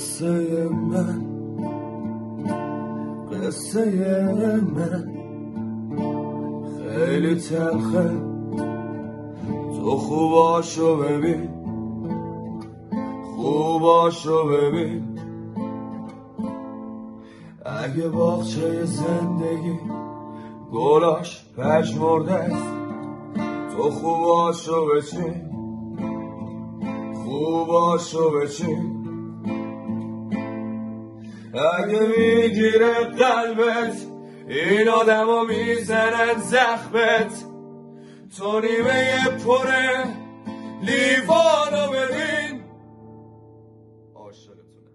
قصه من قصه من. خیلی تلخه. تو خوباشو ببین. خوباشو ببین. اگه باغچه زندگی گلاش پشمرده است تو خوباشو بچین. خوباشو بچین. اگه می‌گیره قلبت این آدم می‌زنن زخمت. تو نیمه پره لیوانو ببین. عاشقتونه.